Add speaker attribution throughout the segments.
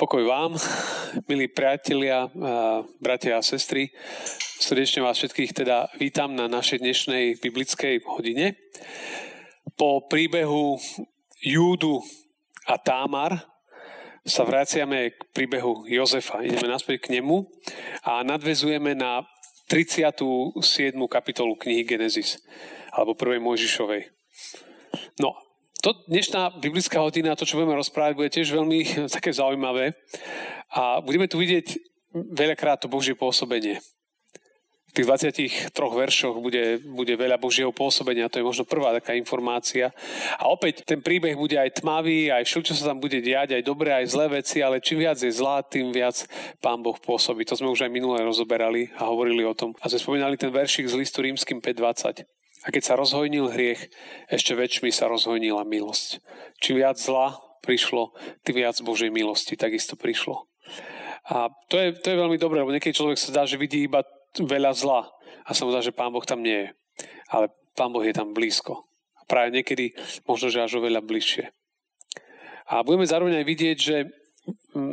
Speaker 1: Pokoj vám, milí priatelia, bratia a sestry. Srdečne vás všetkých teda vítam na našej dnešnej biblickej hodine. Po príbehu Júdu a Támar sa vraciame k príbehu Jozefa. Ideme naspäť k nemu a nadvezujeme na 37. kapitolu knihy Genesis, alebo prvej Mojžišovej. No to dnešná biblická hodina, to, čo budeme rozprávať, bude tiež veľmi také zaujímavé. A budeme tu vidieť veľakrát to Božie pôsobenie. V tých 23 veršoch bude, bude veľa Božieho pôsobenia, to je možno prvá taká informácia. A opäť ten príbeh bude aj tmavý, aj všetko, čo sa tam bude diať, aj dobré, aj zlé veci, ale čím viac je zlá, tým viac Pán Boh pôsobí. To sme už aj minulé rozoberali a hovorili o tom. A sme spomínali ten veršik z listu rímským 5.20. A keď sa rozhojnil hriech, ešte väčšmi sa rozhojnila milosť. Čím viac zla prišlo, tým viac Božej milosti takisto prišlo. A to je, to je veľmi dobré, lebo niekedy človek sa zdá, že vidí iba veľa zla a sa mu zdá, že Pán Boh tam nie je. Ale Pán Boh je tam blízko. A práve niekedy možno, že až oveľa bližšie. A budeme zároveň aj vidieť, že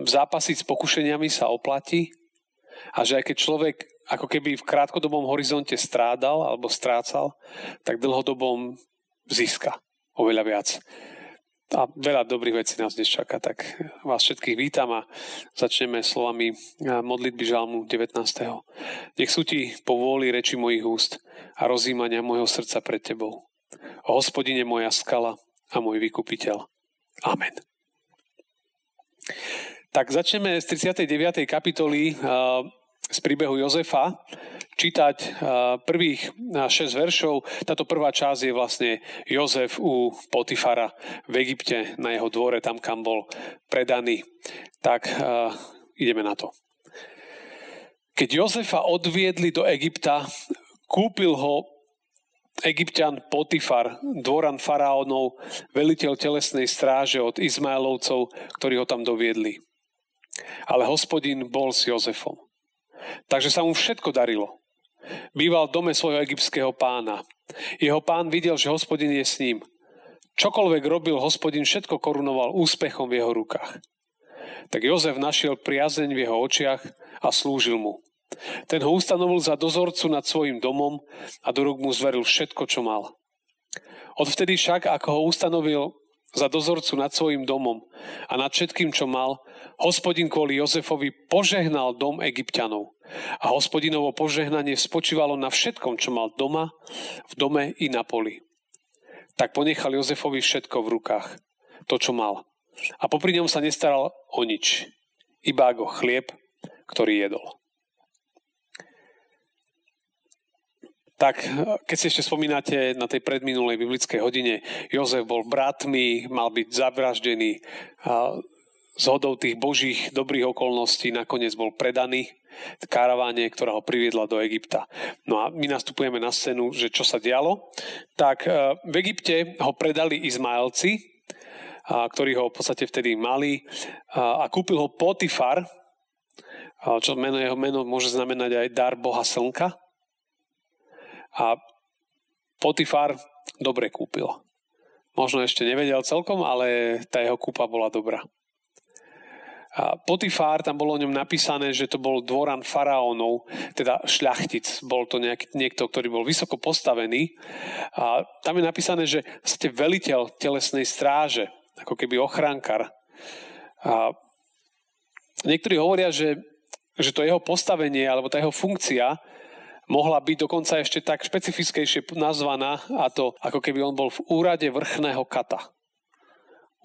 Speaker 1: zápasiť s pokušeniami sa oplatí a že aj keď človek ako keby v krátkodobom horizonte strádal alebo strácal, tak dlhodobom získa oveľa viac. A veľa dobrých vecí nás dnes čaká, tak vás všetkých vítam a začneme slovami modlitby žalmu 19. Nech sú ti po vôli reči mojich úst a rozímania môjho srdca pred tebou. O hospodine moja skala a môj vykupiteľ. Amen. Tak začneme z 39. kapitoly z príbehu Jozefa čítať prvých 6 veršov. Táto prvá časť je vlastne Jozef u Potifara v Egypte na jeho dvore, tam kam bol predaný. Tak ideme na to. Keď Jozefa odviedli do Egypta, kúpil ho Egyptian Potifar, dvoran faraónov, veliteľ telesnej stráže od Izmaelovcov, ktorí ho tam doviedli. Ale hospodin bol s Jozefom Takže sa mu všetko darilo. Býval v dome svojho egyptského pána. Jeho pán videl, že hospodin je s ním. Čokoľvek robil, hospodin všetko korunoval úspechom v jeho rukách. Tak Jozef našiel priazeň v jeho očiach a slúžil mu. Ten ho ustanovil za dozorcu nad svojim domom a do rúk mu zveril všetko, čo mal. Odvtedy však, ako ho ustanovil za dozorcu nad svojim domom a nad všetkým, čo mal, hospodin kvôli Jozefovi požehnal dom egyptianov. A hospodinovo požehnanie spočívalo na všetkom, čo mal doma, v dome i na poli. Tak ponechal Jozefovi všetko v rukách, to, čo mal. A popri ňom sa nestaral o nič, iba ako chlieb, ktorý jedol. Tak, keď si ešte spomínate na tej predminulej biblickej hodine, Jozef bol bratmi, mal byť zavraždený, z hodou tých božích dobrých okolností nakoniec bol predaný karaváne, ktorá ho priviedla do Egypta. No a my nastupujeme na scénu, že čo sa dialo. Tak e, v Egypte ho predali Izmaelci, ktorí ho v podstate vtedy mali a kúpil ho Potifar, čo meno jeho meno môže znamenať aj dar Boha Slnka. A Potifar dobre kúpil. Možno ešte nevedel celkom, ale tá jeho kúpa bola dobrá. A Potifár, tam bolo o ňom napísané, že to bol dvoran faraónov, teda šľachtic. Bol to nejak, niekto, ktorý bol vysoko postavený. A tam je napísané, že ste veliteľ telesnej stráže, ako keby ochránkar. A niektorí hovoria, že, že to jeho postavenie alebo tá jeho funkcia mohla byť dokonca ešte tak špecifickejšie nazvaná a to ako keby on bol v úrade vrchného kata.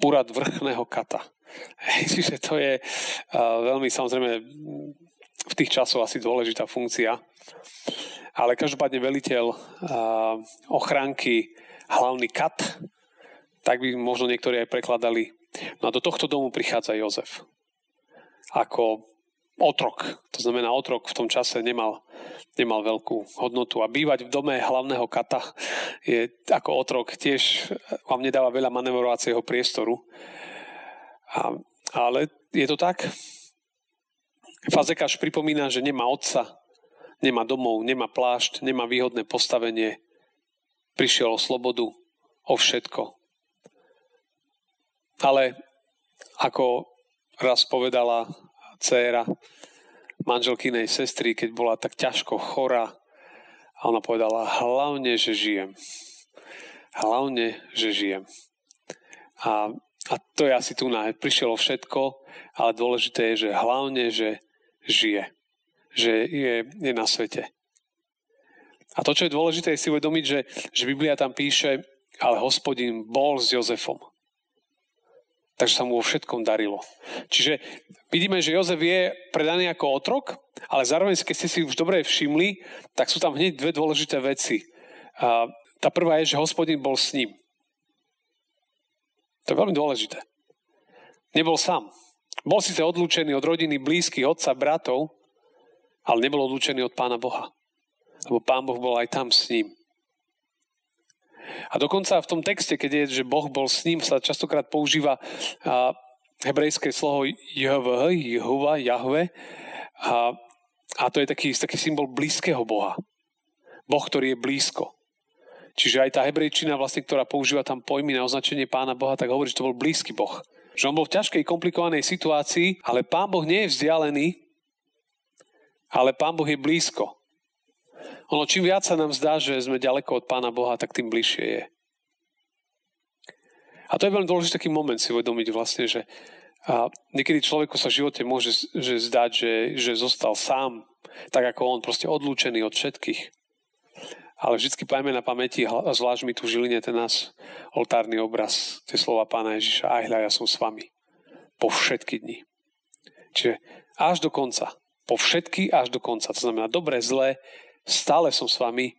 Speaker 1: Úrad vrchného kata. Čiže to je uh, veľmi samozrejme v tých časoch asi dôležitá funkcia. Ale každopádne veliteľ uh, ochránky, hlavný kat, tak by možno niektorí aj prekladali. No a do tohto domu prichádza Jozef. Ako otrok. To znamená, otrok v tom čase nemal, nemal veľkú hodnotu. A bývať v dome hlavného kata je ako otrok tiež vám nedáva veľa manevrovacieho priestoru. A, ale je to tak? Fazekáš pripomína, že nemá otca, nemá domov, nemá plášť, nemá výhodné postavenie. Prišiel o slobodu, o všetko. Ale ako raz povedala dcéra manželkynej sestry, keď bola tak ťažko chorá. A ona povedala, hlavne, že žijem. Hlavne, že žijem. A, a to je asi tu na. Prišlo všetko, ale dôležité je, že hlavne, že žije. Že je, je na svete. A to, čo je dôležité, je si uvedomiť, že, že Biblia tam píše, ale hospodin bol s Jozefom. Takže sa mu vo všetkom darilo. Čiže vidíme, že Jozef je predaný ako otrok, ale zároveň, keď ste si už dobre všimli, tak sú tam hneď dve dôležité veci. A tá prvá je, že hospodin bol s ním. To je veľmi dôležité. Nebol sám. Bol síce odlúčený od rodiny, blízkych, otca, bratov, ale nebol odlúčený od Pána Boha. Lebo Pán Boh bol aj tam s ním. A dokonca v tom texte, keď je, že Boh bol s ním, sa častokrát používa hebrejské slovo Jehova, Jehova, Jahve. A, a to je taký, taký symbol blízkeho Boha. Boh, ktorý je blízko. Čiže aj tá hebrejčina, vlastne, ktorá používa tam pojmy na označenie pána Boha, tak hovorí, že to bol blízky Boh. Že on bol v ťažkej, komplikovanej situácii, ale pán Boh nie je vzdialený, ale pán Boh je blízko. Ono, čím viac sa nám zdá, že sme ďaleko od Pána Boha, tak tým bližšie je. A to je veľmi dôležitý taký moment si uvedomiť vlastne, že a niekedy človeku sa v živote môže že zdať, že, že zostal sám, tak ako on, proste odlúčený od všetkých. Ale vždy pajme na pamäti, zvlášť mi tu Žiline ten nás oltárny obraz, tie slova pána Ježiša, aj hľa, ja som s vami po všetky dni. Čiže až do konca. Po všetky až do konca. To znamená dobre, zlé, Stále som s vami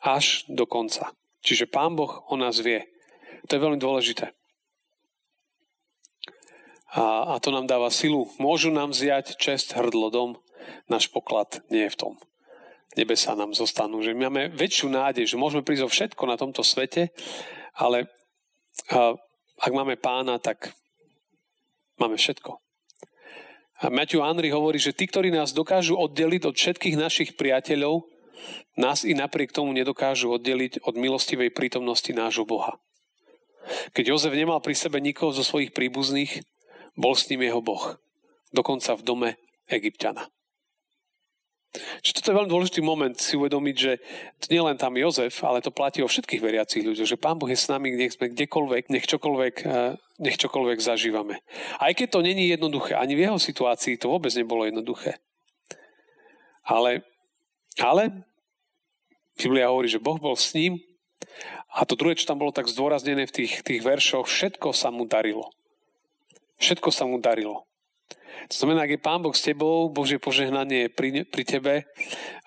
Speaker 1: až do konca. Čiže Pán Boh o nás vie. To je veľmi dôležité. A, a to nám dáva silu. Môžu nám vziať čest hrdlodom, náš poklad nie je v tom. Nebesa nám zostanú. Že my máme väčšiu nádej, že môžeme prísť o všetko na tomto svete, ale a, ak máme pána, tak máme všetko. A Matthew Henry hovorí, že tí, ktorí nás dokážu oddeliť od všetkých našich priateľov, nás i napriek tomu nedokážu oddeliť od milostivej prítomnosti nášho Boha. Keď Jozef nemal pri sebe nikoho zo svojich príbuzných, bol s ním jeho Boh. Dokonca v dome Egyptiana. Čiže toto je veľmi dôležitý moment si uvedomiť, že to nie len tam Jozef, ale to platí o všetkých veriacich ľuďoch, že Pán Boh je s nami, nech sme kdekoľvek, nech čokoľvek, eh, nech čokoľvek zažívame. Aj keď to není jednoduché, ani v jeho situácii to vôbec nebolo jednoduché. Ale, ale Biblia hovorí, že Boh bol s ním a to druhé, čo tam bolo tak zdôraznené v tých, tých veršoch, všetko sa mu darilo. Všetko sa mu darilo. To znamená, ak je Pán Boh s tebou, Božie požehnanie je pri, pri tebe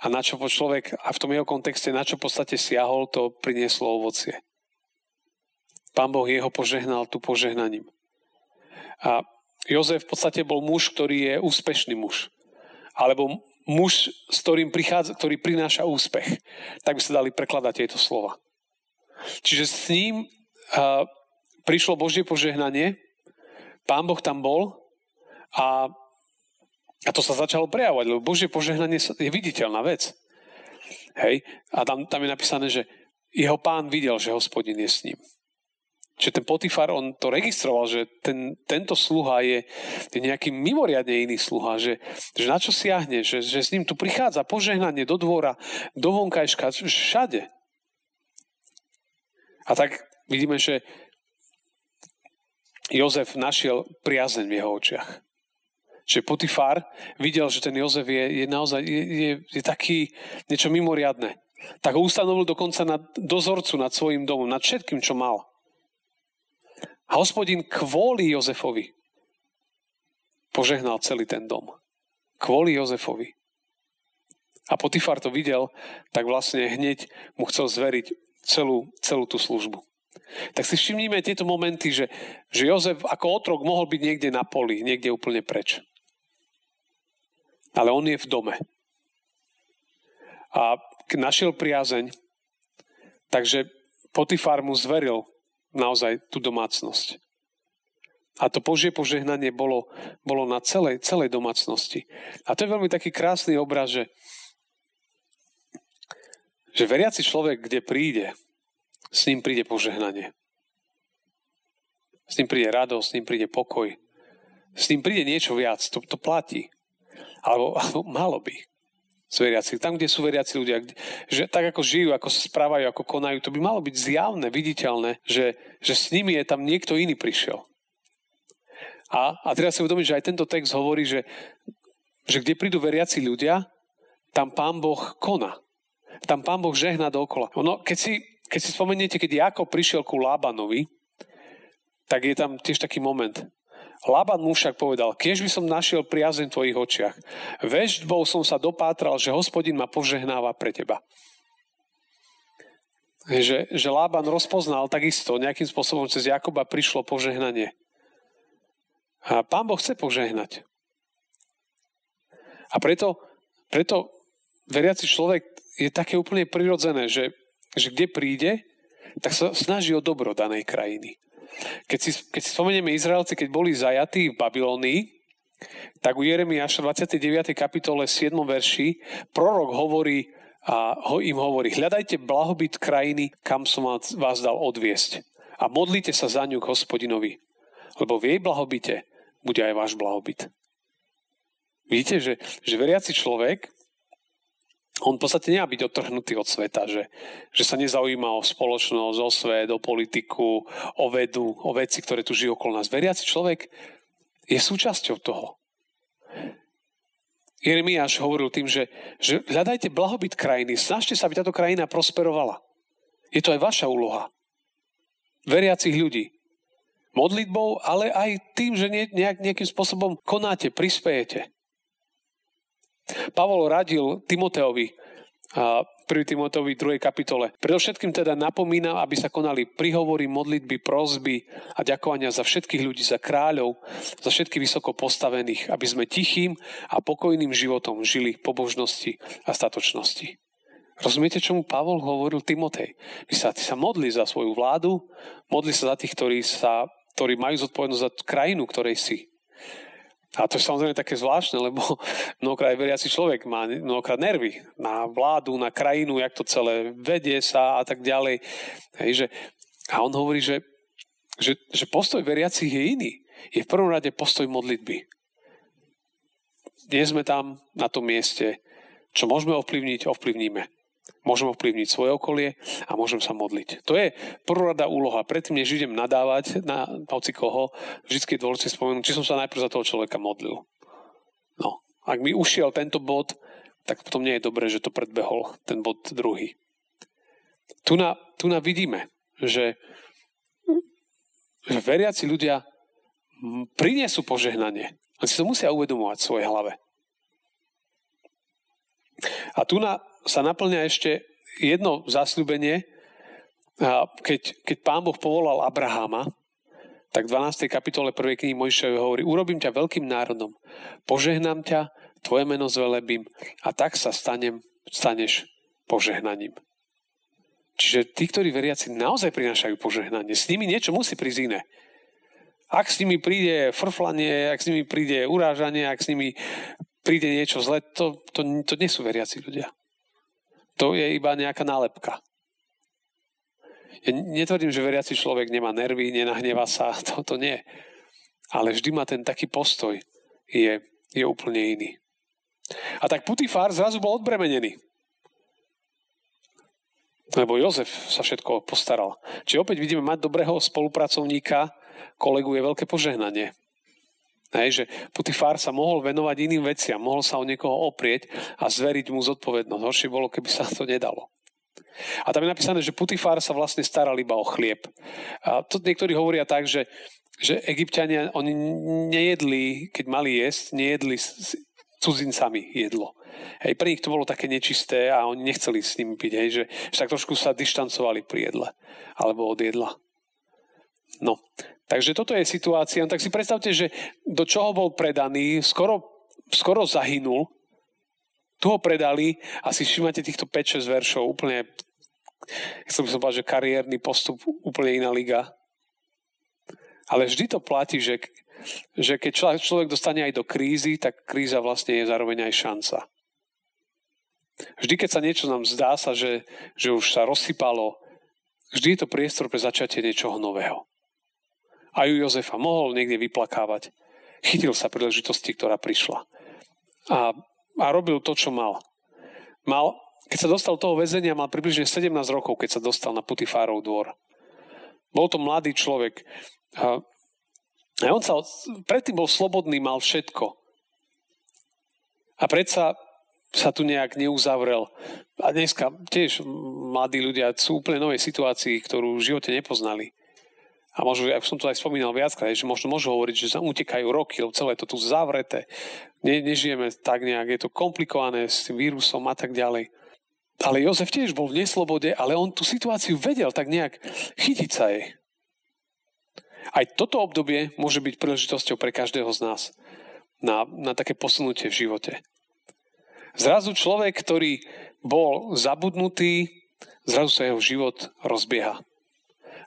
Speaker 1: a na čo po človek, a v tom jeho kontexte, na čo v podstate siahol, to prinieslo ovocie. Pán Boh jeho požehnal tu požehnaním. A Jozef v podstate bol muž, ktorý je úspešný muž. Alebo muž, s ktorým prichádza, ktorý prináša úspech. Tak by sa dali prekladať tieto slova. Čiže s ním uh, prišlo Božie požehnanie, Pán Boh tam bol a, a to sa začalo prejavovať, lebo Božie požehnanie je viditeľná vec. Hej? A tam, tam je napísané, že jeho pán videl, že hospodin je s ním. Čiže ten Potifar, on to registroval, že ten, tento sluha je, je nejaký mimoriadne iný sluha, že, že na čo siahne, že, že s ním tu prichádza požehnanie do dvora, do vonkajška, všade. A tak vidíme, že Jozef našiel priazeň v jeho očiach že Potifar videl, že ten Jozef je, je naozaj je, je, je taký niečo mimoriadne. Tak ho ustanovil dokonca na dozorcu nad svojim domom, nad všetkým, čo mal. A hospodin kvôli Jozefovi požehnal celý ten dom. Kvôli Jozefovi. A Potifar to videl, tak vlastne hneď mu chcel zveriť celú, celú tú službu. Tak si všimnime tieto momenty, že, že Jozef ako otrok mohol byť niekde na poli, niekde úplne preč ale on je v dome. A našiel priazeň, takže Potifar mu zveril naozaj tú domácnosť. A to Božie požehnanie bolo, bolo na celej, celej domácnosti. A to je veľmi taký krásny obraz, že, že veriaci človek, kde príde, s ním príde požehnanie. S ním príde radosť, s ním príde pokoj. s ním príde niečo viac, to, to platí. Alebo, alebo malo by s veriaci. Tam, kde sú veriaci ľudia, kde, že tak ako žijú, ako sa správajú, ako konajú, to by malo byť zjavné, viditeľné, že, že s nimi je tam niekto iný prišiel. A, a teraz si uvedomiť, že aj tento text hovorí, že, že kde prídu veriaci ľudia, tam pán Boh koná. Tam pán Boh žehná dookola. Ono, keď, si, keď si spomeniete, keď Jakob prišiel ku Lábanovi, tak je tam tiež taký moment. Laban mu však povedal, keď by som našiel priazeň v tvojich očiach. Veždbou som sa dopátral, že hospodin ma požehnáva pre teba. Že, že Lában rozpoznal takisto, nejakým spôsobom cez Jakoba prišlo požehnanie. A pán Boh chce požehnať. A preto, preto veriaci človek je také úplne prirodzené, že, že kde príde, tak sa snaží o dobro danej krajiny. Keď si, keď si spomenieme Izraelci, keď boli zajatí v Babylonii, tak u Jeremiáša 29. kapitole 7. verši prorok hovorí a ho, im hovorí, hľadajte blahobyt krajiny, kam som vás dal odviesť a modlite sa za ňu k hospodinovi, lebo v jej blahobite bude aj váš blahobyt. Vidíte, že, že veriaci človek on v podstate nemá byť odtrhnutý od sveta, že, že sa nezaujíma o spoločnosť, o svet, o politiku, o vedu, o veci, ktoré tu žijú okolo nás. Veriaci človek je súčasťou toho. Jeremiáš hovoril tým, že, že hľadajte blahobyt krajiny, snažte sa, aby táto krajina prosperovala. Je to aj vaša úloha. Veriacich ľudí. Modlitbou, ale aj tým, že nejak, nejakým spôsobom konáte, prispejete. Pavol radil Timoteovi, a 1. Timoteovi 2. kapitole. Predovšetkým teda napomínam, aby sa konali prihovory, modlitby, prozby a ďakovania za všetkých ľudí, za kráľov, za všetkých vysoko postavených, aby sme tichým a pokojným životom žili pobožnosti a statočnosti. Rozumiete, čomu Pavol hovoril Timotej? Ty sa, ty sa modli za svoju vládu, modli sa za tých, ktorí, sa, ktorí majú zodpovednosť za krajinu, ktorej si. A to je samozrejme také zvláštne, lebo mnohokrát veriaci človek má mnohokrát nervy na vládu, na krajinu, jak to celé vedie sa a tak ďalej. Hej, že, a on hovorí, že, že, že postoj veriacich je iný. Je v prvom rade postoj modlitby. Nie sme tam na tom mieste. Čo môžeme ovplyvniť, ovplyvníme. Môžem ovplyvniť svoje okolie a môžem sa modliť. To je prvorada úloha. Predtým, než idem nadávať na hoci koho, vždy je dôležité spomenúť, či som sa najprv za toho človeka modlil. No, ak mi ušiel tento bod, tak potom nie je dobré, že to predbehol ten bod druhý. Tu na, tu na vidíme, že, že veriaci ľudia priniesú požehnanie. Oni si to musia uvedomovať v svojej hlave. A tu na, sa naplňa ešte jedno zasľúbenie, keď, keď pán Boh povolal Abraháma, tak v 12. kapitole 1. knihy Mojšejovej hovorí, urobím ťa veľkým národom, požehnám ťa, tvoje meno zvelebím a tak sa stanem, staneš požehnaním. Čiže tí, ktorí veriaci naozaj prinášajú požehnanie, s nimi niečo musí prísť iné. Ak s nimi príde frflanie, ak s nimi príde urážanie, ak s nimi príde niečo zle, to, to, to nie sú veriaci ľudia. To je iba nejaká nálepka. Ja netvrdím, že veriaci človek nemá nervy, nenahneva sa, to, nie. Ale vždy má ten taký postoj, je, je úplne iný. A tak Putifár zrazu bol odbremenený. Lebo Jozef sa všetko postaral. Čiže opäť vidíme, mať dobrého spolupracovníka, kolegu je veľké požehnanie. Hej, že Putifár sa mohol venovať iným veciam, mohol sa o niekoho oprieť a zveriť mu zodpovednosť. Horšie bolo, keby sa to nedalo. A tam je napísané, že Putifár sa vlastne staral iba o chlieb. A to niektorí hovoria tak, že, že egyptiania, oni nejedli, keď mali jesť, nejedli s cudzincami jedlo. Hej, pre nich to bolo také nečisté a oni nechceli s nimi piť, hej, že, že tak trošku sa dištancovali pri jedle alebo od jedla. No, takže toto je situácia. Tak si predstavte, že do čoho bol predaný, skoro, skoro zahynul, tu ho predali a si všimate týchto 5-6 veršov, úplne, chcel by som povedať, že kariérny postup, úplne iná liga. Ale vždy to platí, že, že keď človek dostane aj do krízy, tak kríza vlastne je zároveň aj šanca. Vždy, keď sa niečo nám zdá sa, že, že už sa rozsypalo, vždy je to priestor pre začatie niečoho nového. A ju Jozefa mohol niekde vyplakávať. Chytil sa príležitosti, ktorá prišla. A, a robil to, čo mal. Mal, keď sa dostal toho väzenia, mal približne 17 rokov, keď sa dostal na Putifárov dvor. Bol to mladý človek. A, a on sa, predtým bol slobodný, mal všetko. A predsa sa tu nejak neuzavrel. A dneska tiež mladí ľudia sú úplne novej situácii, ktorú v živote nepoznali. A možno, ako som to aj spomínal viackrát, že možno môžu hovoriť, že sa utekajú roky, lebo celé to tu zavreté. Ne, nežijeme tak nejak, je to komplikované s tým vírusom a tak ďalej. Ale Jozef tiež bol v neslobode, ale on tú situáciu vedel tak nejak chytiť sa jej. Aj toto obdobie môže byť príležitosťou pre každého z nás na, na také posunutie v živote. Zrazu človek, ktorý bol zabudnutý, zrazu sa jeho život rozbieha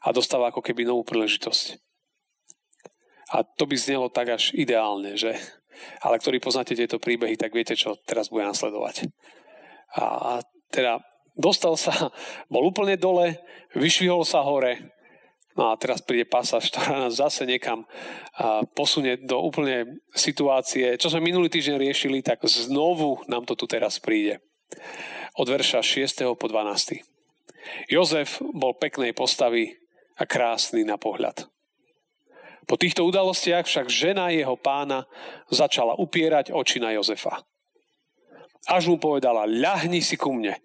Speaker 1: a dostáva ako keby novú príležitosť. A to by znelo tak až ideálne, že? Ale ktorí poznáte tieto príbehy, tak viete, čo teraz bude nasledovať. A teda dostal sa, bol úplne dole, vyšvihol sa hore, No a teraz príde pasáž, ktorá nás zase niekam posunie do úplne situácie. Čo sme minulý týždeň riešili, tak znovu nám to tu teraz príde. Od verša 6. po 12. Jozef bol peknej postavy, a krásny na pohľad. Po týchto udalostiach však žena jeho pána začala upierať oči na Jozefa. Až mu povedala, ľahni si ku mne.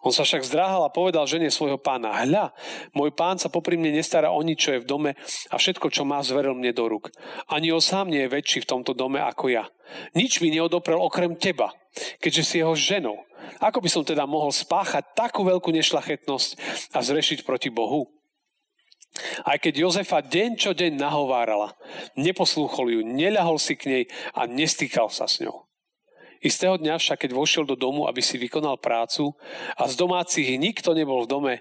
Speaker 1: On sa však zdráhal a povedal žene svojho pána, hľa, môj pán sa popri mne nestará o nič, čo je v dome a všetko, čo má, zveril mne do ruk. Ani on sám nie je väčší v tomto dome ako ja. Nič mi neodoprel okrem teba, keďže si jeho ženou. Ako by som teda mohol spáchať takú veľkú nešlachetnosť a zrešiť proti Bohu? Aj keď Jozefa deň čo deň nahovárala, neposlúchol ju, neľahol si k nej a nestýkal sa s ňou. Istého dňa však, keď vošiel do domu, aby si vykonal prácu a z domácich nikto nebol v dome,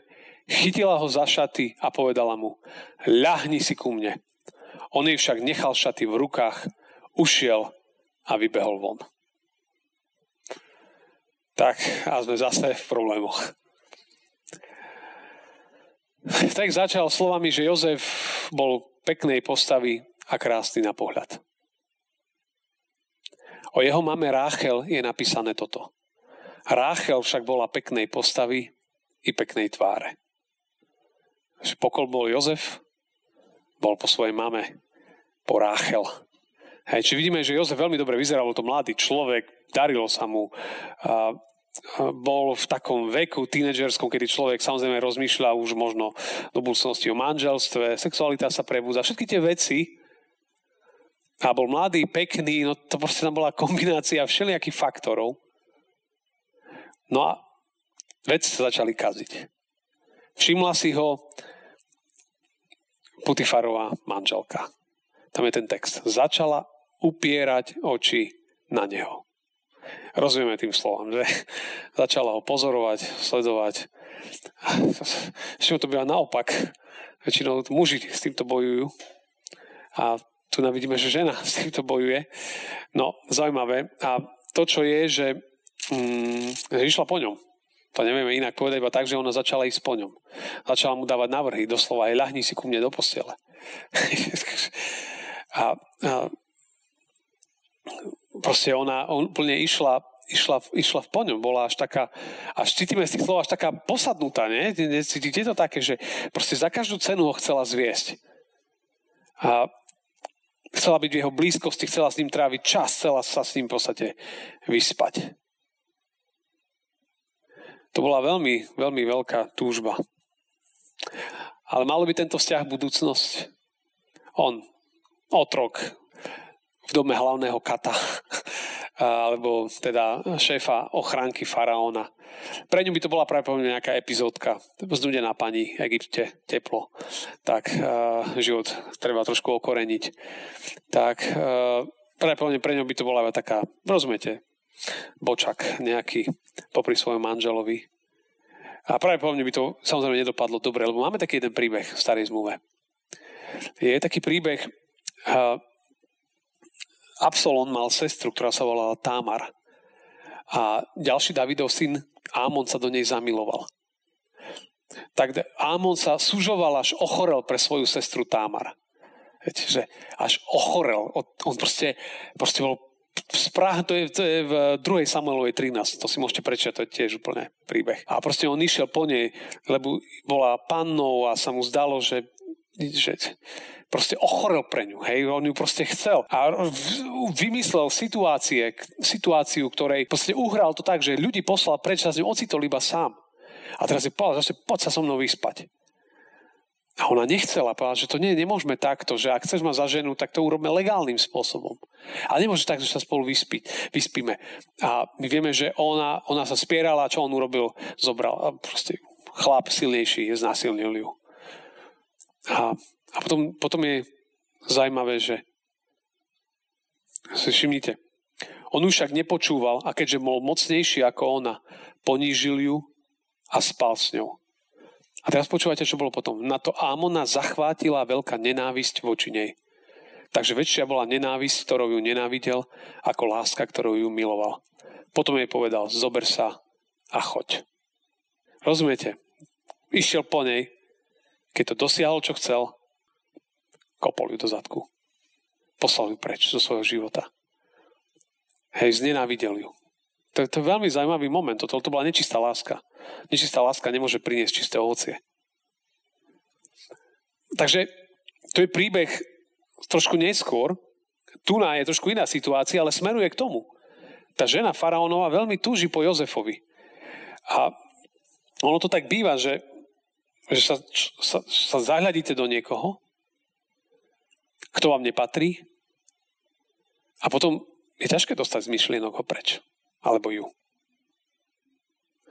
Speaker 1: chytila ho za šaty a povedala mu, ľahni si ku mne. On jej však nechal šaty v rukách, ušiel a vybehol von. Tak a sme zase v problémoch. Tak začal slovami, že Jozef bol peknej postavy a krásny na pohľad. O jeho mame Ráchel je napísané toto. Ráchel však bola peknej postavy i peknej tváre. Pokol bol Jozef, bol po svojej mame, po Ráchel. Hej, či vidíme, že Jozef veľmi dobre vyzeral, bol to mladý človek, darilo sa mu, a, bol v takom veku tínedžerskom, kedy človek samozrejme rozmýšľa už možno do budúcnosti o manželstve, sexualita sa prebúza, všetky tie veci, a bol mladý, pekný, no to proste tam bola kombinácia všelijakých faktorov. No a veci sa začali kaziť. Všimla si ho Putifarová manželka. Tam je ten text. Začala upierať oči na neho. Rozumieme tým slovom, že začala ho pozorovať, sledovať. Ešte to býva naopak. Väčšinou muži s týmto bojujú. A tu nám vidíme, že žena s týmto bojuje. No, zaujímavé. A to, čo je, že, mm, že išla po ňom. To nevieme inak povedať, iba tak, že ona začala ísť po ňom. Začala mu dávať návrhy, doslova aj ľahni si ku mne do postele. a, a proste ona on úplne išla, išla, išla po ňom, bola až taká, až cítime z tých slov, až taká posadnutá, nie? Cítite to také, že proste za každú cenu ho chcela zviesť. A Chcela byť v jeho blízkosti, chcela s ním tráviť čas, chcela sa s ním v podstate vyspať. To bola veľmi, veľmi veľká túžba. Ale malo by tento vzťah budúcnosť. On, otrok v dome hlavného kata, alebo teda šéfa ochránky faraóna. Pre ňu by to bola práve nejaká epizódka. Znudená pani, Egypte, teplo. Tak život treba trošku okoreniť. Tak práve pre ňu by to bola taká, rozumiete, bočak nejaký popri svojom manželovi. A práve po mne by to samozrejme nedopadlo dobre, lebo máme taký jeden príbeh v starej zmluve. Je taký príbeh, Absalon mal sestru, ktorá sa volala Támar. A ďalší Davidov syn Ámon sa do nej zamiloval. Tak Ámon sa sužoval až ochorel pre svoju sestru Támar. Viete, že až ochorel. On proste, proste bol Spráha, to je, to je v 2. Samuelovej 13, to si môžete prečítať, to je tiež úplne príbeh. A proste on išiel po nej, lebo bola pannou a sa mu zdalo, že, že proste ochorel pre ňu, hej, on ju proste chcel. A vymyslel situácie, situáciu, ktorej proste uhral to tak, že ľudí poslal preč a z ňou ocitol iba sám. A teraz je povedal, že poď sa so mnou vyspať. A ona nechcela, povedala, že to nie, nemôžeme takto, že ak chceš ma za ženu, tak to urobme legálnym spôsobom. Ale nemôže tak, že sa spolu vyspí, vyspíme. A my vieme, že ona, ona sa spierala, čo on urobil, zobral. A proste chlap silnejší, znásilnil ju. A, a potom, potom je zaujímavé, že si všimnite, on už však nepočúval a keďže bol mocnejší ako ona, ponížil ju a spal s ňou. A teraz počúvate, čo bolo potom. Na to Ámona zachvátila veľká nenávisť voči nej. Takže väčšia bola nenávisť, ktorou ju nenávidel, ako láska, ktorou ju miloval. Potom jej povedal, zober sa a choď. Rozumiete? Išiel po nej, keď to dosiahol, čo chcel, kopol ju do zadku. Poslal ju preč zo svojho života. Hej, znenávidel ju. To, to je veľmi zaujímavý moment. Toto to bola nečistá láska. Nečistá láska nemôže priniesť čisté ovocie. Takže to je príbeh trošku neskôr. Tu je trošku iná situácia, ale smeruje k tomu. Tá žena faraónova veľmi túži po Jozefovi. A ono to tak býva, že, že sa, sa, sa zahľadíte do niekoho, kto vám nepatrí a potom je ťažké dostať z myšlienok ho preč alebo ju.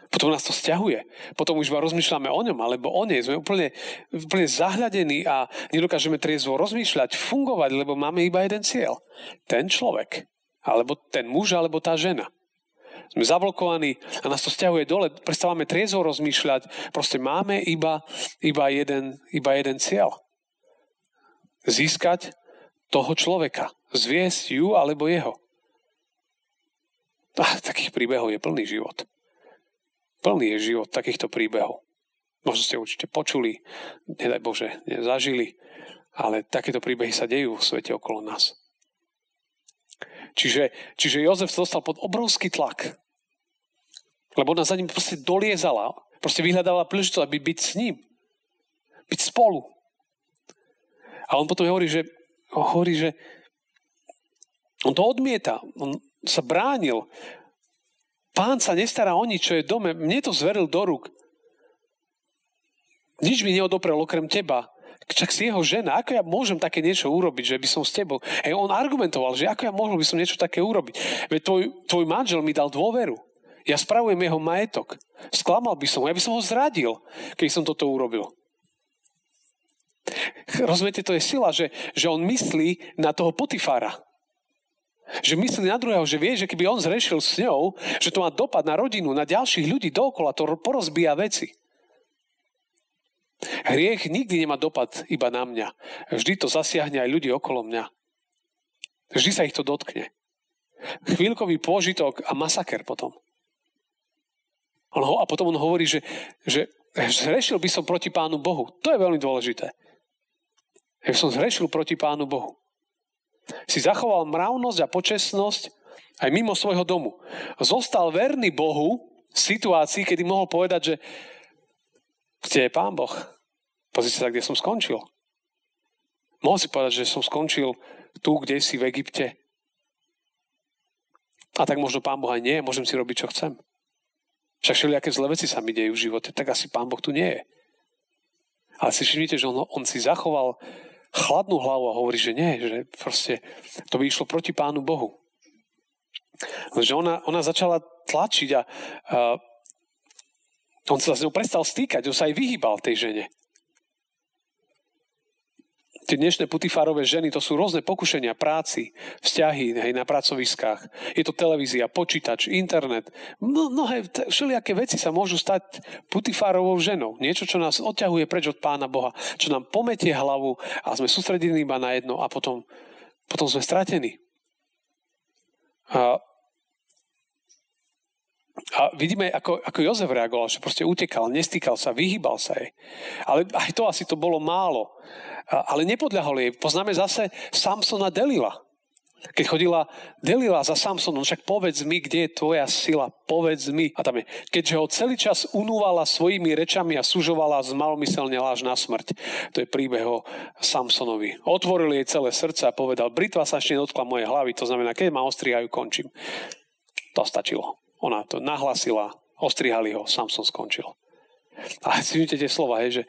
Speaker 1: Potom nás to stiahuje. Potom už iba rozmýšľame o ňom alebo o nej. Sme úplne, úplne zahľadení a nedokážeme triezvo rozmýšľať, fungovať, lebo máme iba jeden cieľ. Ten človek. Alebo ten muž, alebo tá žena. Sme zablokovaní a nás to stiahuje dole. Prestávame triezvo rozmýšľať. Proste máme iba, iba, jeden, iba jeden cieľ. Získať toho človeka. Zviesť ju alebo jeho. A takých príbehov je plný život. Plný je život takýchto príbehov. Možno ste určite počuli, nedaj Bože, zažili, ale takéto príbehy sa dejú v svete okolo nás. Čiže, čiže Jozef sa dostal pod obrovský tlak. Lebo ona za ním proste doliezala. Proste vyhľadávala príležitosť, aby byť s ním. Byť spolu. A on potom hovorí, že, hovorí, že on to odmieta. On sa bránil. Pán sa nestará o nič, čo je dome. Mne to zveril do rúk. Nič mi neodoprel okrem teba. Čak si jeho žena, ako ja môžem také niečo urobiť, že by som s tebou... Hej, on argumentoval, že ako ja môžem by som niečo také urobiť. Veď tvoj, tvoj manžel mi dal dôveru. Ja spravujem jeho majetok. Sklamal by som ho, ja by som ho zradil, keď som toto urobil. Rozumiete, to je sila, že, že on myslí na toho Potifára. Že myslí na druhého, že vie, že keby on zrešil s ňou, že to má dopad na rodinu, na ďalších ľudí dookola, to porozbíja veci. Hriech nikdy nemá dopad iba na mňa. Vždy to zasiahne aj ľudí okolo mňa. Vždy sa ich to dotkne. Chvíľkový pôžitok a masaker potom. On ho, a potom on hovorí, že, že zrešil by som proti Pánu Bohu. To je veľmi dôležité. Ja som zrešil proti Pánu Bohu si zachoval mravnosť a počesnosť aj mimo svojho domu. Zostal verný Bohu v situácii, kedy mohol povedať, že kde je Pán Boh? Pozrite sa, kde som skončil. Mohol si povedať, že som skončil tu, kde si v Egypte. A tak možno Pán Boh aj nie, môžem si robiť, čo chcem. Však všelijaké zlé veci sa mi dejú v živote, tak asi Pán Boh tu nie je. Ale si všimnite, že on, on si zachoval chladnú hlavu a hovorí, že nie, že proste to by išlo proti Pánu Bohu. Že ona, ona začala tlačiť a, a on sa s ňou prestal stýkať, on sa aj vyhýbal tej žene tie dnešné putifárové ženy, to sú rôzne pokušenia práci, vzťahy hej, na pracoviskách. Je to televízia, počítač, internet. No, mnohé všelijaké veci sa môžu stať putifárovou ženou. Niečo, čo nás odťahuje preč od Pána Boha, čo nám pometie hlavu a sme sústredení iba na jedno a potom, potom sme stratení. A A vidíme, ako, ako Jozef reagoval, že proste utekal, nestýkal sa, vyhýbal sa jej. Ale aj to asi to bolo málo. A, ale nepodľahol jej. Poznáme zase Samsona Delila. Keď chodila Delila za Samsonom, však povedz mi, kde je tvoja sila, povedz mi. A tam je, keďže ho celý čas unúvala svojimi rečami a sužovala z malomyselne láž na smrť. To je príbeh o Samsonovi. Otvoril jej celé srdce a povedal, britva sa ešte nedotkla mojej hlavy, to znamená, keď ma ostrihajú, končím. To stačilo. Ona to nahlasila, ostrihali ho, Samson skončil. A si tie slova, hej, že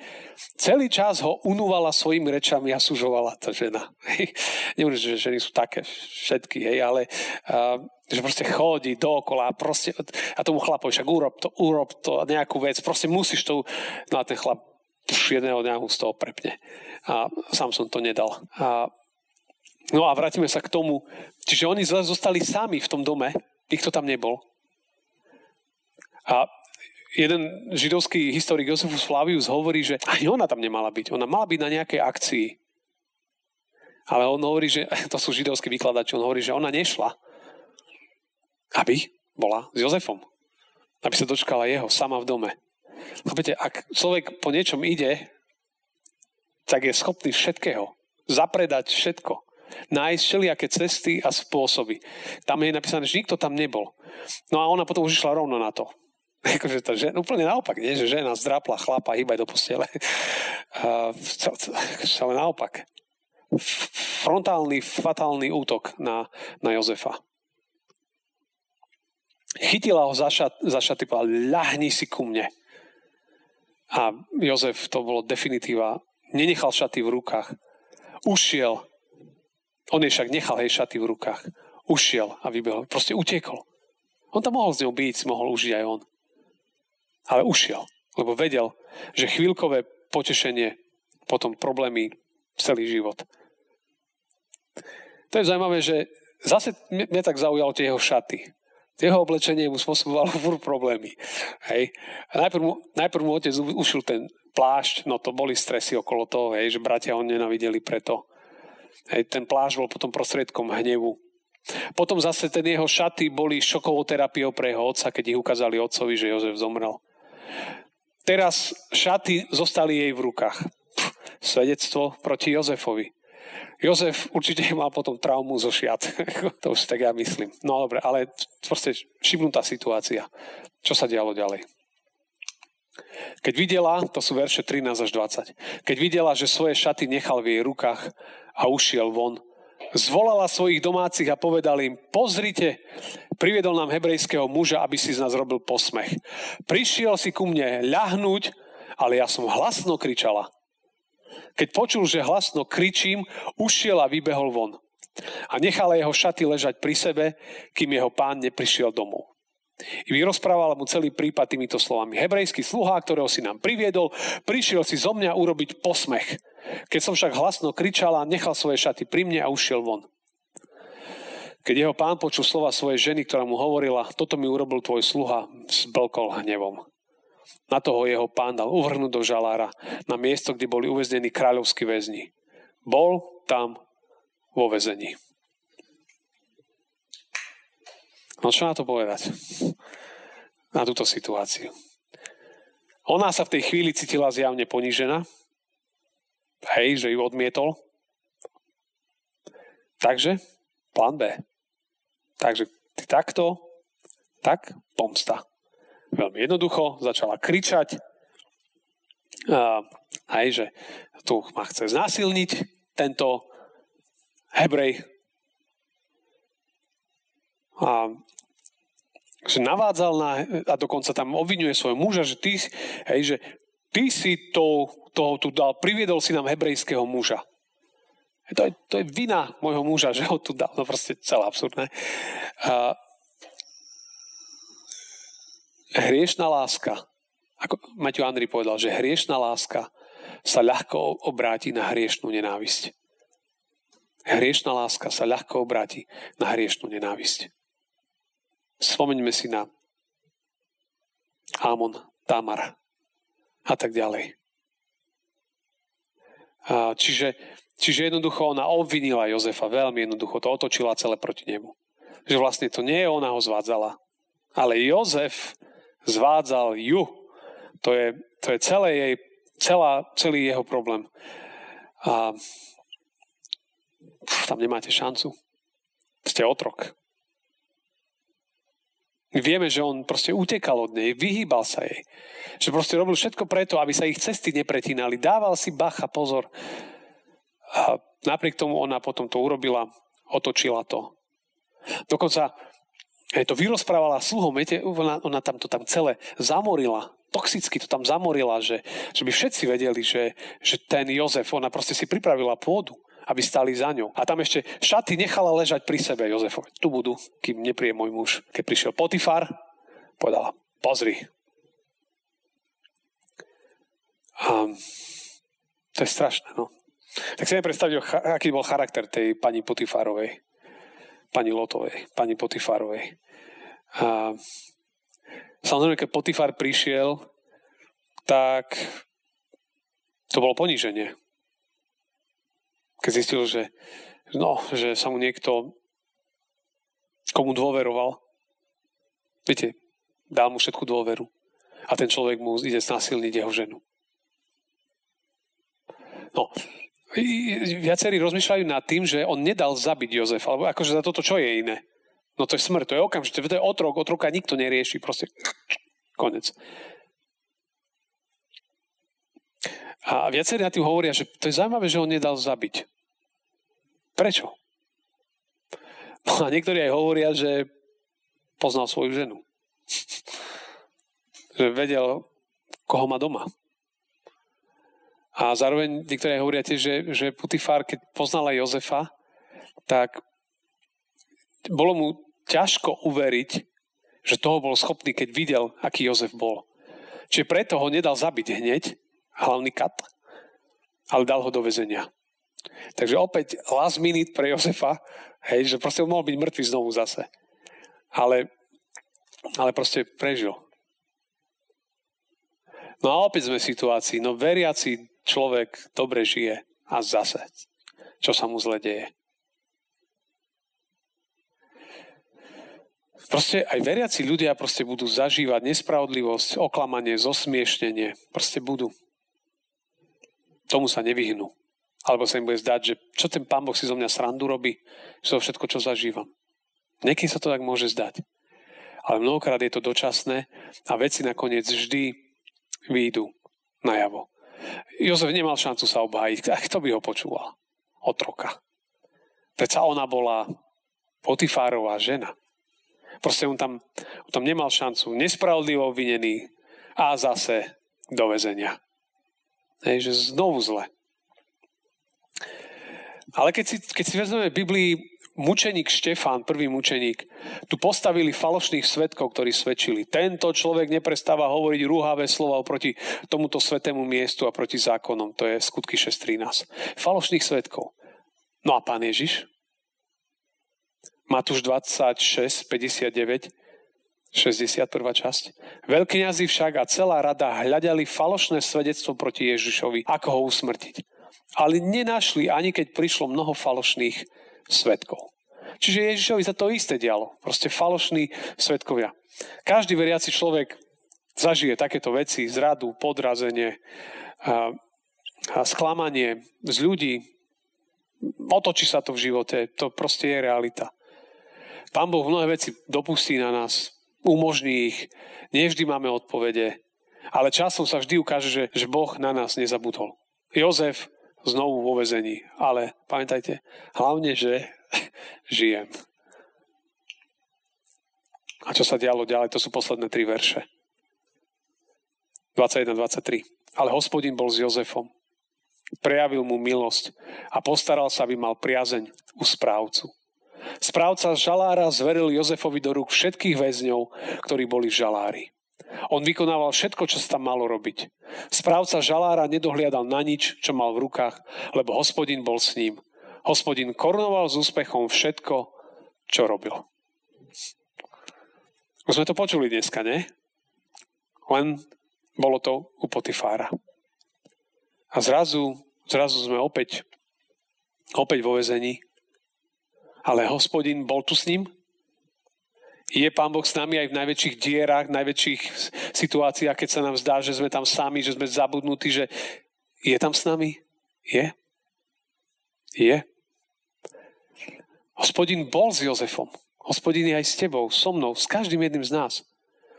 Speaker 1: celý čas ho unúvala svojimi rečami a sužovala tá žena. Nehovorím, že ženy sú také všetky, hej, ale uh, že proste chodí dookola a proste, a tomu chlapovi však urob to, urob to, nejakú vec, proste musíš to, no a ten chlap pš, jedného dňa z toho prepne. A sám som to nedal. A, no a vrátime sa k tomu, čiže oni zostali sami v tom dome, nikto tam nebol. A jeden židovský historik Josefus Flavius hovorí, že ani ona tam nemala byť. Ona mala byť na nejakej akcii. Ale on hovorí, že to sú židovskí vykladači, on hovorí, že ona nešla, aby bola s Jozefom. Aby sa dočkala jeho, sama v dome. Chápete, ak človek po niečom ide, tak je schopný všetkého. Zapredať všetko. Nájsť všelijaké cesty a spôsoby. Tam je napísané, že nikto tam nebol. No a ona potom už išla rovno na to. Akože to žena, úplne naopak, nie? že žena zdrápla chlapa, hýbaj do postele. Uh, ale naopak. Frontálny, fatálny útok na, na Jozefa. Chytila ho za, šat, za šaty, povedala, ľahni si ku mne. A Jozef, to bolo definitíva, nenechal šaty v rukách. Ušiel. On je však nechal jej šaty v rukách. Ušiel a vybehol. Proste utekol. On tam mohol s ňou byť, mohol užiť aj on. Ale ušiel, lebo vedel, že chvíľkové potešenie, potom problémy celý život. To je zaujímavé, že zase mňa tak zaujalo tie jeho šaty. Jeho oblečenie mu spôsobovalo fur problémy. Hej. A najprv, mu, najprv mu otec ušil ten plášť, no to boli stresy okolo toho, hej, že bratia ho nenavideli preto. Hej, ten plášť bol potom prostriedkom hnevu. Potom zase ten jeho šaty boli šokovou terapiou pre jeho otca, keď ich ukázali otcovi, že Jozef zomrel. Teraz šaty zostali jej v rukách. Pff, svedectvo proti Jozefovi. Jozef určite mal potom traumu zo šiat. to už tak ja myslím. No dobre, ale proste šibnutá situácia. Čo sa dialo ďalej? Keď videla, to sú verše 13 až 20, keď videla, že svoje šaty nechal v jej rukách a ušiel von, zvolala svojich domácich a povedal im, pozrite, priviedol nám hebrejského muža, aby si z nás robil posmech. Prišiel si ku mne ľahnúť, ale ja som hlasno kričala. Keď počul, že hlasno kričím, ušiel a vybehol von. A nechala jeho šaty ležať pri sebe, kým jeho pán neprišiel domov. I vyrozprávala mu celý prípad týmito slovami. Hebrejský sluha, ktorého si nám priviedol, prišiel si zo mňa urobiť posmech. Keď som však hlasno kričala, nechal svoje šaty pri mne a ušiel von. Keď jeho pán počul slova svojej ženy, ktorá mu hovorila, toto mi urobil tvoj sluha, zblkol hnevom. Na toho jeho pán dal uvrhnúť do žalára na miesto, kde boli uväznení kráľovskí väzni. Bol tam vo väzení. No čo na to povedať? Na túto situáciu. Ona sa v tej chvíli cítila zjavne ponížená, Hej, že ju odmietol. Takže plán B. Takže ty takto, tak pomsta. Veľmi jednoducho začala kričať, a, aj, že tu ma chce znásilniť tento Hebrej. A že navádzal na, a dokonca tam obvinuje svojho muža, že ty, hej, že ty si to, toho tu dal, priviedol si nám hebrejského muža. To je, to je vina môjho muža, že ho tu dal. No proste celé absurdné. A, hriešná láska, ako Maťo Andri povedal, že hriešná láska sa ľahko obráti na hriešnú nenávisť. Hriešná láska sa ľahko obráti na hriešnú nenávisť. Spomeňme si na Amon, Tamar a tak ďalej. A čiže, čiže jednoducho ona obvinila Jozefa veľmi jednoducho, to otočila celé proti nemu. Že vlastne to nie je ona ho zvádzala, Ale Jozef zvádzal ju. To je, to je celé jej, celá, celý jeho problém. A tam nemáte šancu. Ste otrok. Vieme, že on proste utekal od nej, vyhýbal sa jej. Že proste robil všetko preto, aby sa ich cesty nepretínali. Dával si bacha, pozor. A napriek tomu ona potom to urobila, otočila to. Dokonca to vyrozprávala sluhom, viete, ona, ona tam to tam celé zamorila, toxicky to tam zamorila, že, že by všetci vedeli, že, že ten Jozef, ona proste si pripravila pôdu aby stali za ňou. A tam ešte šaty nechala ležať pri sebe Jozefovi. Tu budú, kým nepríde môj muž. Keď prišiel Potifar, povedala, pozri. A to je strašné, no. Tak si predstaviť, aký bol charakter tej pani Potifarovej, pani Lotovej, pani Potifarovej. A samozrejme, keď Potifar prišiel, tak to bolo poníženie keď zistil, že, no, že sa mu niekto komu dôveroval. Viete, dal mu všetku dôveru. A ten človek mu ide snasilniť jeho ženu. No, viacerí rozmýšľajú nad tým, že on nedal zabiť Jozef, alebo akože za toto čo je iné? No to je smrť, to je okamžite, to je otrok, otroka nikto nerieši, proste konec. A viacerí na tým hovoria, že to je zaujímavé, že on nedal zabiť. Prečo? No a niektorí aj hovoria, že poznal svoju ženu. že vedel, koho má doma. A zároveň niektorí aj hovoria tiež, že, že Putifár, keď poznala Jozefa, tak bolo mu ťažko uveriť, že toho bol schopný, keď videl, aký Jozef bol. Čiže preto ho nedal zabiť hneď, hlavný kat, ale dal ho do väzenia. Takže opäť last minute pre Jozefa, hej, že proste mohol byť mŕtvý znovu zase. Ale, ale proste prežil. No a opäť sme v situácii, no veriaci človek dobre žije a zase, čo sa mu zle deje. Proste aj veriaci ľudia proste budú zažívať nespravodlivosť, oklamanie, zosmiešnenie. Proste budú. Tomu sa nevyhnú. Alebo sa im bude zdať, že čo ten pán Boh si zo mňa srandu robí, to všetko, čo zažívam. Niekým sa to tak môže zdať. Ale mnohokrát je to dočasné a veci nakoniec vždy výjdu najavo. Jozef nemal šancu sa obhájiť. A kto by ho počúval? Otroka. Veď ona bola Potifárová žena. Proste on tam, on tam nemal šancu. Nespravodlivo obvinený a zase do väzenia. Hej, že znovu zle. Ale keď si, keď si vezmeme Biblii mučeník Štefán, prvý mučeník, tu postavili falošných svetkov, ktorí svedčili. Tento človek neprestáva hovoriť rúhavé slova proti tomuto svetému miestu a proti zákonom. To je skutky 6.13. Falošných svetkov. No a pán Ježiš? Matúš 26, 59, 61. časť. Veľkňazi však a celá rada hľadali falošné svedectvo proti Ježišovi, ako ho usmrtiť ale nenašli, ani keď prišlo mnoho falošných svetkov. Čiže Ježišovi sa to isté dialo. Proste falošní svetkovia. Každý veriaci človek zažije takéto veci, zradu, podrazenie, a, a sklamanie z ľudí. Otočí sa to v živote. To proste je realita. Pán Boh mnohé veci dopustí na nás, umožní ich. Nevždy máme odpovede, ale časom sa vždy ukáže, že, že Boh na nás nezabudol. Jozef znovu vo vezení. Ale pamätajte, hlavne, že žijem. A čo sa dialo ďalej, to sú posledné tri verše. 21-23. Ale hospodin bol s Jozefom. Prejavil mu milosť a postaral sa, aby mal priazeň u správcu. Správca žalára zveril Jozefovi do rúk všetkých väzňov, ktorí boli v žalári. On vykonával všetko, čo sa tam malo robiť. Správca žalára nedohliadal na nič, čo mal v rukách, lebo hospodin bol s ním. Hospodin korunoval s úspechom všetko, čo robil. Už sme to počuli dneska, nie? Len bolo to u Potifára. A zrazu, zrazu sme opäť, opäť vo vezení. Ale hospodin bol tu s ním? Je Pán Boh s nami aj v najväčších dierach, v najväčších situáciách, keď sa nám zdá, že sme tam sami, že sme zabudnutí, že je tam s nami? Je? Je? Hospodin bol s Jozefom. Hospodin je aj s tebou, so mnou, s každým jedným z nás.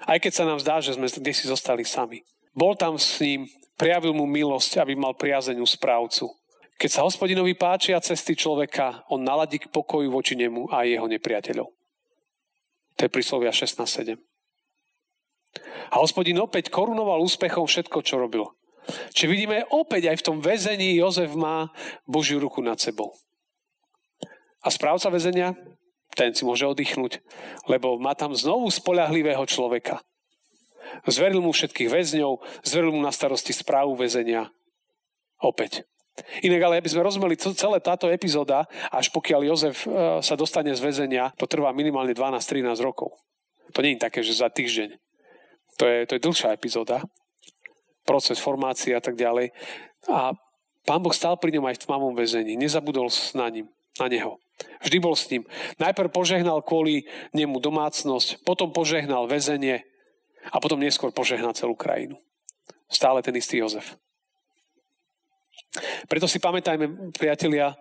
Speaker 1: Aj keď sa nám zdá, že sme kde si zostali sami. Bol tam s ním, prijavil mu milosť, aby mal priazeň správcu. Keď sa hospodinovi páčia cesty človeka, on naladí k pokoju voči nemu a jeho nepriateľov. To je príslovia 16.7. A hospodin opäť korunoval úspechom všetko, čo robil. Čiže vidíme opäť aj v tom väzení Jozef má Božiu ruku nad sebou. A správca väzenia, ten si môže oddychnúť, lebo má tam znovu spolahlivého človeka. Zveril mu všetkých väzňov, zveril mu na starosti správu väzenia. Opäť. Inak ale aby sme rozumeli celé táto epizóda, až pokiaľ Jozef e, sa dostane z väzenia, to trvá minimálne 12-13 rokov. To nie je také, že za týždeň. To je, to je dlhšia epizóda. Proces formácie a tak ďalej. A pán Boh stál pri ňom aj v tmavom väzení. Nezabudol na ním, na neho. Vždy bol s ním. Najprv požehnal kvôli nemu domácnosť, potom požehnal väzenie a potom neskôr požehnal celú krajinu. Stále ten istý Jozef. Preto si pamätajme, priatelia,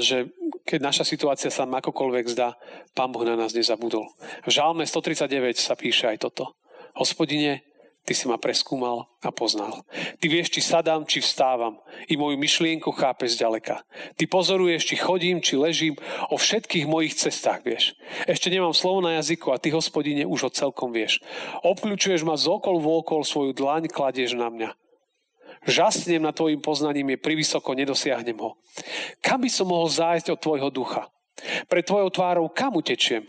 Speaker 1: že keď naša situácia sa nám akokoľvek zdá, Pán Boh na nás nezabudol. V Žálme 139 sa píše aj toto. Hospodine, Ty si ma preskúmal a poznal. Ty vieš, či sadám, či vstávam. I moju myšlienku chápe zďaleka. Ty pozoruješ, či chodím, či ležím. O všetkých mojich cestách vieš. Ešte nemám slovo na jazyku a ty, hospodine, už ho celkom vieš. Obkľúčuješ ma z okol v okol, svoju dlaň kladieš na mňa. Žasnem na tvojim poznaním, je privysoko, nedosiahnem ho. Kam by som mohol zájsť od tvojho ducha? Pre tvojou tvárou kam utečiem?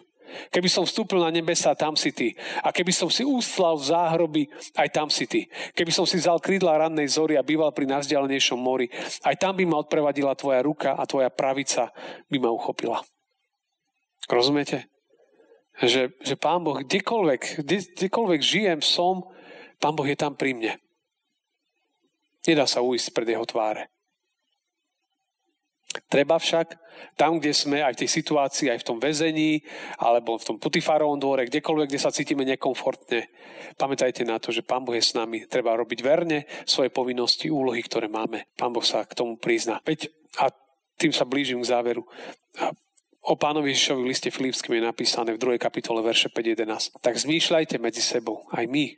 Speaker 1: Keby som vstúpil na nebesa, tam si ty. A keby som si ústlal v záhroby, aj tam si ty. Keby som si vzal krídla rannej zory a býval pri najvzdialenejšom mori, aj tam by ma odprevadila tvoja ruka a tvoja pravica by ma uchopila. Rozumiete? Že, že Pán Boh, kdekoľvek, kde, kdekoľvek žijem, som, Pán Boh je tam pri mne. Nedá sa uísť pred jeho tváre. Treba však tam, kde sme, aj v tej situácii, aj v tom väzení, alebo v tom Putifárovom dvore, kdekoľvek, kde sa cítime nekomfortne, pamätajte na to, že Pán Boh je s nami. Treba robiť verne svoje povinnosti, úlohy, ktoré máme. Pán Boh sa k tomu prizná. Veď, a tým sa blížim k záveru. O pánovi Ježišovi v liste Filipským je napísané v 2. kapitole verše 5.11. Tak zmýšľajte medzi sebou, aj my,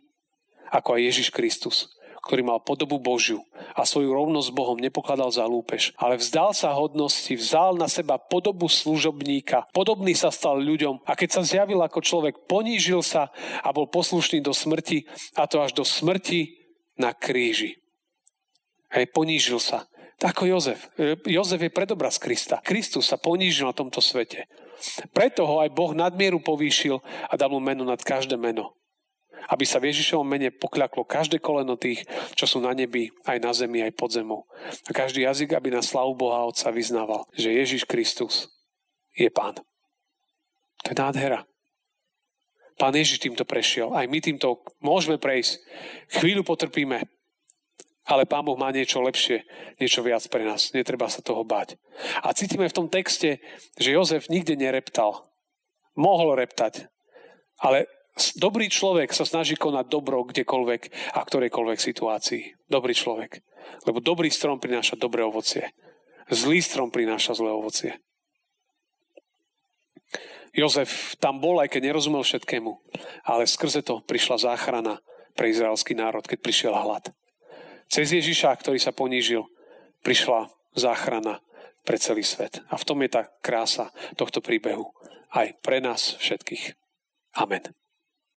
Speaker 1: ako aj Ježiš Kristus, ktorý mal podobu Božiu a svoju rovnosť s Bohom nepokladal za lúpež, ale vzdal sa hodnosti, vzal na seba podobu služobníka, podobný sa stal ľuďom a keď sa zjavil ako človek, ponížil sa a bol poslušný do smrti a to až do smrti na kríži. Hej, ponížil sa. Ako Jozef. Jozef je predobraz Krista. Kristus sa ponížil na tomto svete. Preto ho aj Boh nadmieru povýšil a dal mu meno nad každé meno aby sa v Ježišovom mene pokľaklo každé koleno tých, čo sú na nebi, aj na zemi, aj pod zemou. A každý jazyk, aby na slavu Boha Otca vyznával, že Ježiš Kristus je Pán. To je nádhera. Pán Ježiš týmto prešiel. Aj my týmto môžeme prejsť. Chvíľu potrpíme, ale Pán Boh má niečo lepšie, niečo viac pre nás. Netreba sa toho báť. A cítime v tom texte, že Jozef nikde nereptal. Mohol reptať, ale Dobrý človek sa snaží konať dobro kdekoľvek a ktorejkoľvek situácii. Dobrý človek. Lebo dobrý strom prináša dobré ovocie. Zlý strom prináša zlé ovocie. Jozef tam bol, aj keď nerozumel všetkému, ale skrze to prišla záchrana pre izraelský národ, keď prišiel hlad. Cez Ježiša, ktorý sa ponížil, prišla záchrana pre celý svet. A v tom je tá krása tohto príbehu. Aj pre nás všetkých. Amen.